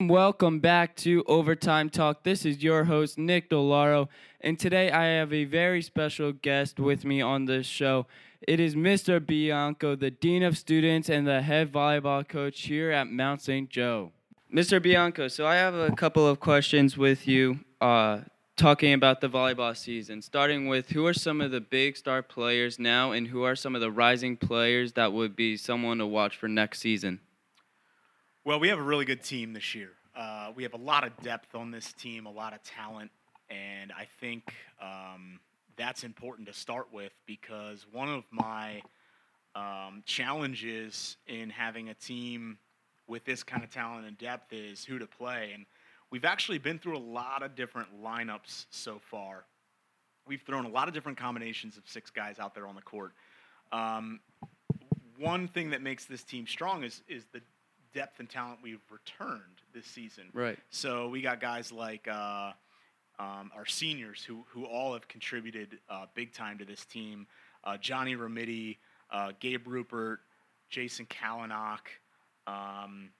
Welcome back to Overtime Talk. This is your host, Nick DeLauro, and today I have a very special guest with me on this show. It is Mr. Bianco, the Dean of Students and the head volleyball coach here at Mount St. Joe. Mr. Bianco, so I have a couple of questions with you uh, talking about the volleyball season, starting with who are some of the big star players now and who are some of the rising players that would be someone to watch for next season? Well, we have a really good team this year. Uh, we have a lot of depth on this team, a lot of talent, and I think um, that's important to start with because one of my um, challenges in having a team with this kind of talent and depth is who to play. And we've actually been through a lot of different lineups so far. We've thrown a lot of different combinations of six guys out there on the court. Um, one thing that makes this team strong is is the depth and talent we've returned this season. Right. So we got guys like uh, um, our seniors who who all have contributed uh, big time to this team. Uh, Johnny Remidi, uh, Gabe Rupert, Jason Kalanock, um,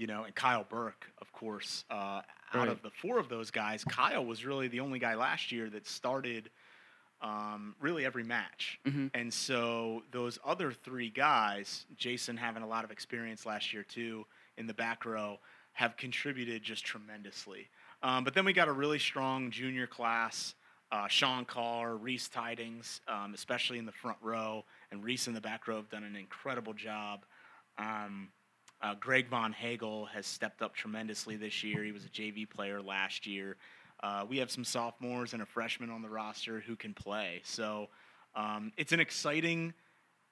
you know, and Kyle Burke, of course. Uh, out Right. of the four of those guys, Kyle was really the only guy last year that started um, really every match. Mhm. And so those other three guys, Jason having a lot of experience last year too in the back row, have contributed just tremendously. Um, but then we got a really strong junior class. Uh, Sean Carr, Reese Tidings, um, especially in the front row, and Reese in the back row have done an incredible job. Um, uh, Greg Von Hagel has stepped up tremendously this year. He was a JV player last year. Uh, we have some sophomores and a freshman on the roster who can play. So um, it's an exciting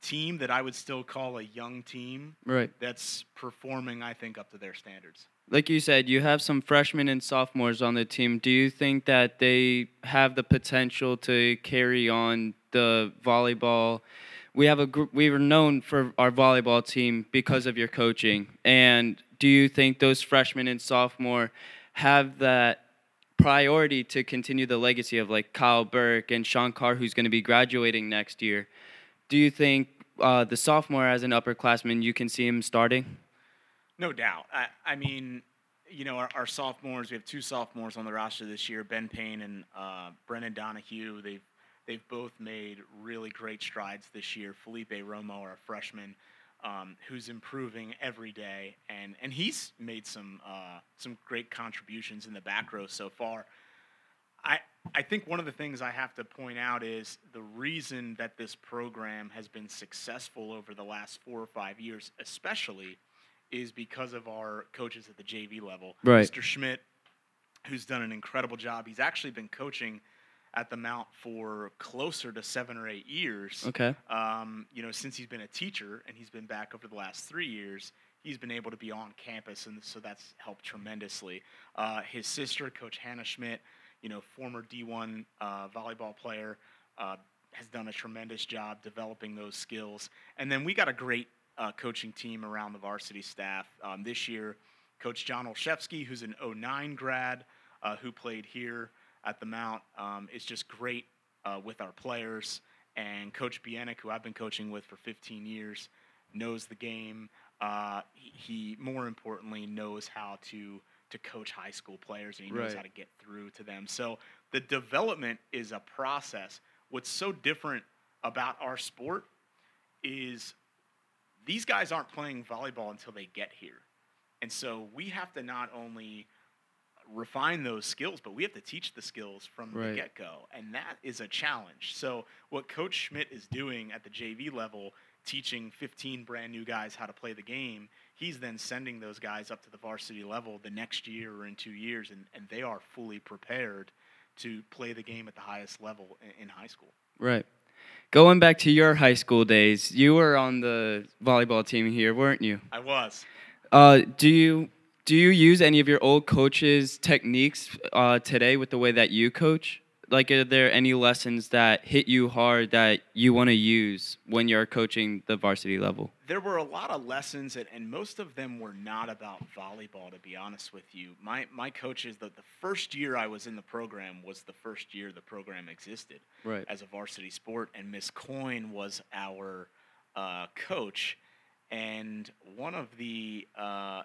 team that I would still call a young team Right. that's performing, I think, up to their standards. Like you said, you have some freshmen and sophomores on the team. Do you think that they have the potential to carry on the volleyball? We have a group. We were known for our volleyball team because of your coaching. And do you think those freshmen and sophomore have that priority to continue the legacy of like Kyle Burke and Sean Carr, who's going to be graduating next year? Do you think uh, the sophomore, as an upperclassman, you can see him starting? No doubt. I, I mean, you know, our, our sophomores, we have two sophomores on the roster this year, Ben Payne and uh, Brennan Donahue. They've they've both made really great strides this year. Felipe Romo, our freshman, um, who's improving every day, and and he's made some uh, some great contributions in the back row so far. I I think one of the things I have to point out is the reason that this program has been successful over the last four or five years, especially, is because of our coaches at the JV level. Right. Mr. Schmidt, who's done an incredible job. He's actually been coaching at the Mount for closer to seven or eight years. Okay. Um, you know, since he's been a teacher and he's been back over the last three years, he's been able to be on campus, and so that's helped tremendously. Uh, his sister, Coach Hannah Schmidt, you know, former D1 uh, volleyball player, uh, has done a tremendous job developing those skills. And then we got a great uh, coaching team around the varsity staff um, this year. Coach John Olszewski, who's an 09 grad, uh, who played here at the Mount, um, is just great uh, with our players. And Coach Bienick, who I've been coaching with for 15 years, knows the game. Uh, he, more importantly, knows how to to coach high school players, and he knows Right. how to get through to them. So the development is a process. What's so different about our sport is these guys aren't playing volleyball until they get here. And so we have to not only refine those skills, but we have to teach the skills from Right. the get go. And that is a challenge. So, what Coach Schmidt is doing at the JV level, teaching 15 brand new guys how to play the game, he's then sending those guys up to the varsity level the next year or in two years, and, and they are fully prepared to play the game at the highest level in, in high school. Right. Going back to your high school days, you were on the volleyball team here, weren't you? I was. Uh, do you do you use any of your old coaches' techniques uh, today with the way that you coach? like are there any lessons that hit you hard that you want to use when you're coaching the varsity level? There were a lot of lessons, and, and most of them were not about volleyball. To be honest with you, my my coaches the the first year I was in the program was the first year the program existed Right. as a varsity sport, and Miss Coyne was our uh, coach. And one of the uh,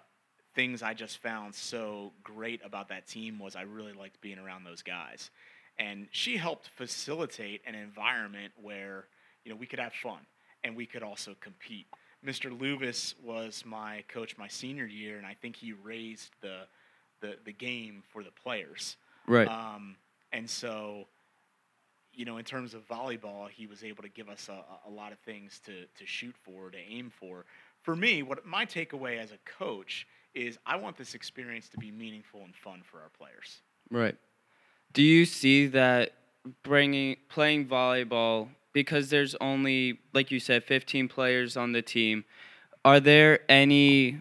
things I just found so great about that team was I really liked being around those guys. And she helped facilitate an environment where you know we could have fun and we could also compete. Mr. Luvis was my coach my senior year, and I think he raised the the, the game for the players. Right. Um, and so, you know, in terms of volleyball, he was able to give us a, a lot of things to, to shoot for, to aim for. For me, what my takeaway as a coach is I want this experience to be meaningful and fun for our players. Right. Do you see that bringing playing volleyball because there's only like you said 15 players on the team are there any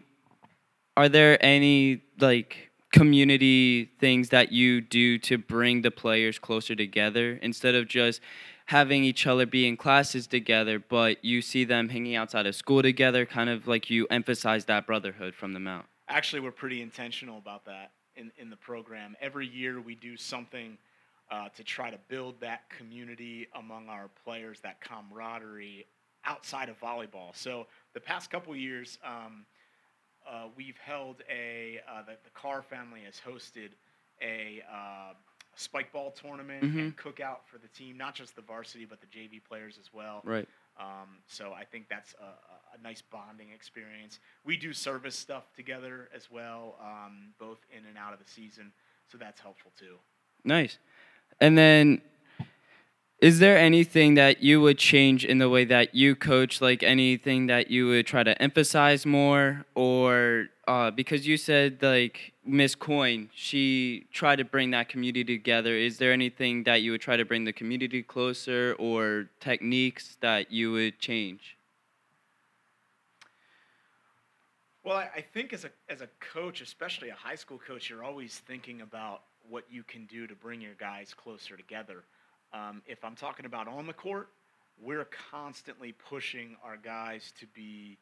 are there any like community things that you do to bring the players closer together instead of just having each other be in classes together but you see them hanging outside of school together kind of like you emphasize that brotherhood from the mount Actually, we're pretty intentional about that in, in the program. Every year we do something uh, to try to build that community among our players, that camaraderie outside of volleyball. So the past couple years, um, uh, we've held a, uh, the, the Carr family has hosted a uh, spike ball tournament and cookout for the team, not just the varsity, but the JV players as well. right Um, so I think that's a, a- nice bonding experience. We do service stuff together as well, um, both in and out of the season. So that's helpful too. Nice. And then, is there anything that you would change in the way that you coach? Like anything that you would try to emphasize more, or uh, because you said like Miss Coyne, she tried to bring that community together. Is there anything that you would try to bring the community closer, or techniques that you would change? Well, I, I think as a as a coach, especially a high school coach, you're always thinking about what you can do to bring your guys closer together. Um, if I'm talking about on the court, we're constantly pushing our guys to be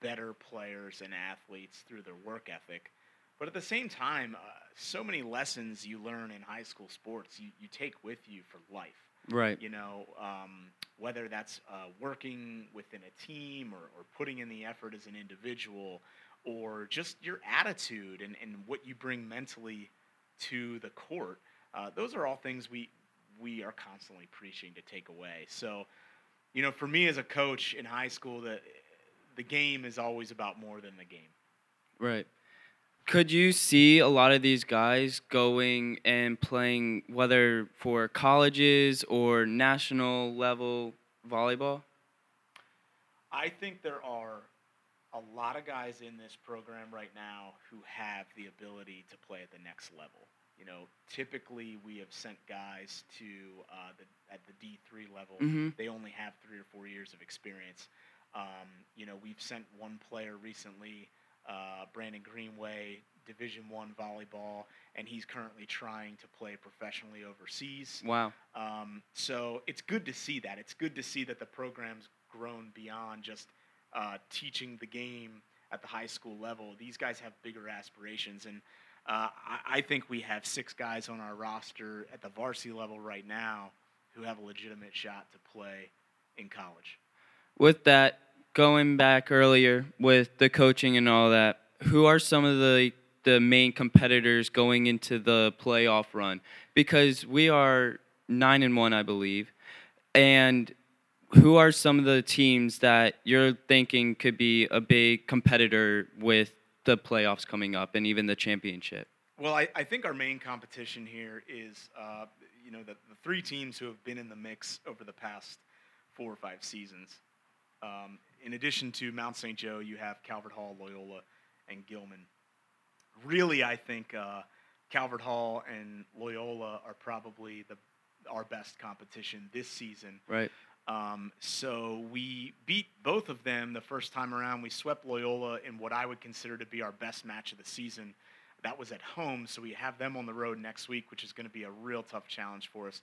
better players and athletes through their work ethic. But at the same time, uh, so many lessons you learn in high school sports you, you take with you for life Right. you know, um, whether that's uh, working within a team or, or putting in the effort as an individual or just your attitude and, and what you bring mentally to the court. Uh, those are all things we, we are constantly preaching to take away. So, you know, for me as a coach in high school, the, the game is always about more than the game. Right. Could you see a lot of these guys going and playing, whether for colleges or national level volleyball? I think there are a lot of guys in this program right now who have the ability to play at the next level. You know, typically we have sent guys to uh, the at the D three level. Mhm. They only have three or four years of experience. Um, you know, we've sent one player recently, uh, Brandon Greenway, Division One volleyball, and he's currently trying to play professionally overseas. Wow. Um, so it's good to see that. It's good to see that the program's grown beyond just uh, teaching the game at the high school level. These guys have bigger aspirations, and uh, I, I think we have six guys on our roster at the varsity level right now who have a legitimate shot to play in college. With that, going back earlier with the coaching and all that, who are some of the the main competitors going into the playoff run? Because we are nine and one, I believe, and who are some of the teams that you're thinking could be a big competitor with the playoffs coming up and even the championship? Well, I, I think our main competition here is, uh, you know, the, the three teams who have been in the mix over the past four or five seasons. Um, in addition to Mount St. Joe, you have Calvert Hall, Loyola, and Gilman. Really, I think uh, Calvert Hall and Loyola are probably the our best competition this season. Right. Um, so we beat both of them the first time around. We swept Loyola in what I would consider to be our best match of the season. That was at home, so we have them on the road next week, which is going to be a real tough challenge for us.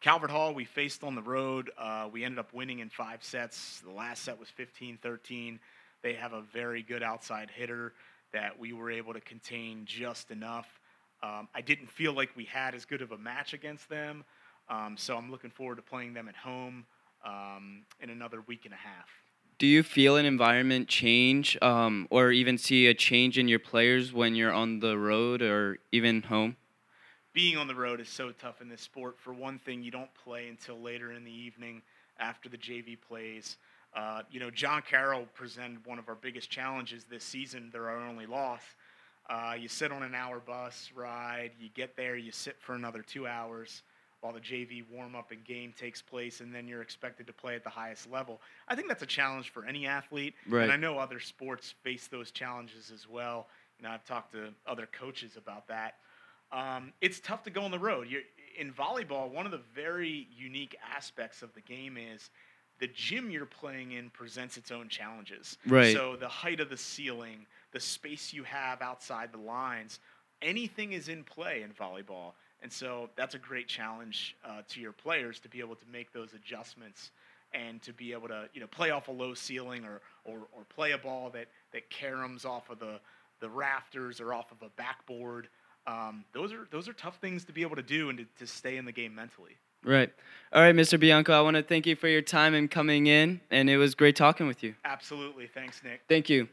Calvert Hall, we faced on the road. Uh, we ended up winning in five sets. The last set was 15 13. They have a very good outside hitter that we were able to contain just enough. Um, I didn't feel like we had as good of a match against them, um, so I'm looking forward to playing them at home um, in another week and a half. Do you feel an environment change um, or even see a change in your players when you're on the road or even home? Being on the road is so tough in this sport. For one thing, you don't play until later in the evening after the JV plays. Uh, you know, John Carroll presented one of our biggest challenges this season. They're our only loss. Uh, you sit on an hour bus ride, you get there, you sit for another two hours while the JV warm up and game takes place, and then you're expected to play at the highest level. I think that's a challenge for any athlete, Right. and I know other sports face those challenges as well. You know, I've talked to other coaches about that. Um, it's tough to go on the road. You're, in volleyball, one of the very unique aspects of the game is the gym you're playing in presents its own challenges. Right. So the height of the ceiling, the space you have outside the lines, anything is in play in volleyball. And so that's a great challenge uh, to your players to be able to make those adjustments and to be able to you know play off a low ceiling or or, or play a ball that that caroms off of the the rafters or off of a backboard. Um, those are those are tough things to be able to do and to, to stay in the game mentally. Right. All right, Mr. Bianco, I want to thank you for your time and coming in, and it was great talking with you. Absolutely. Thanks, Nick. Thank you.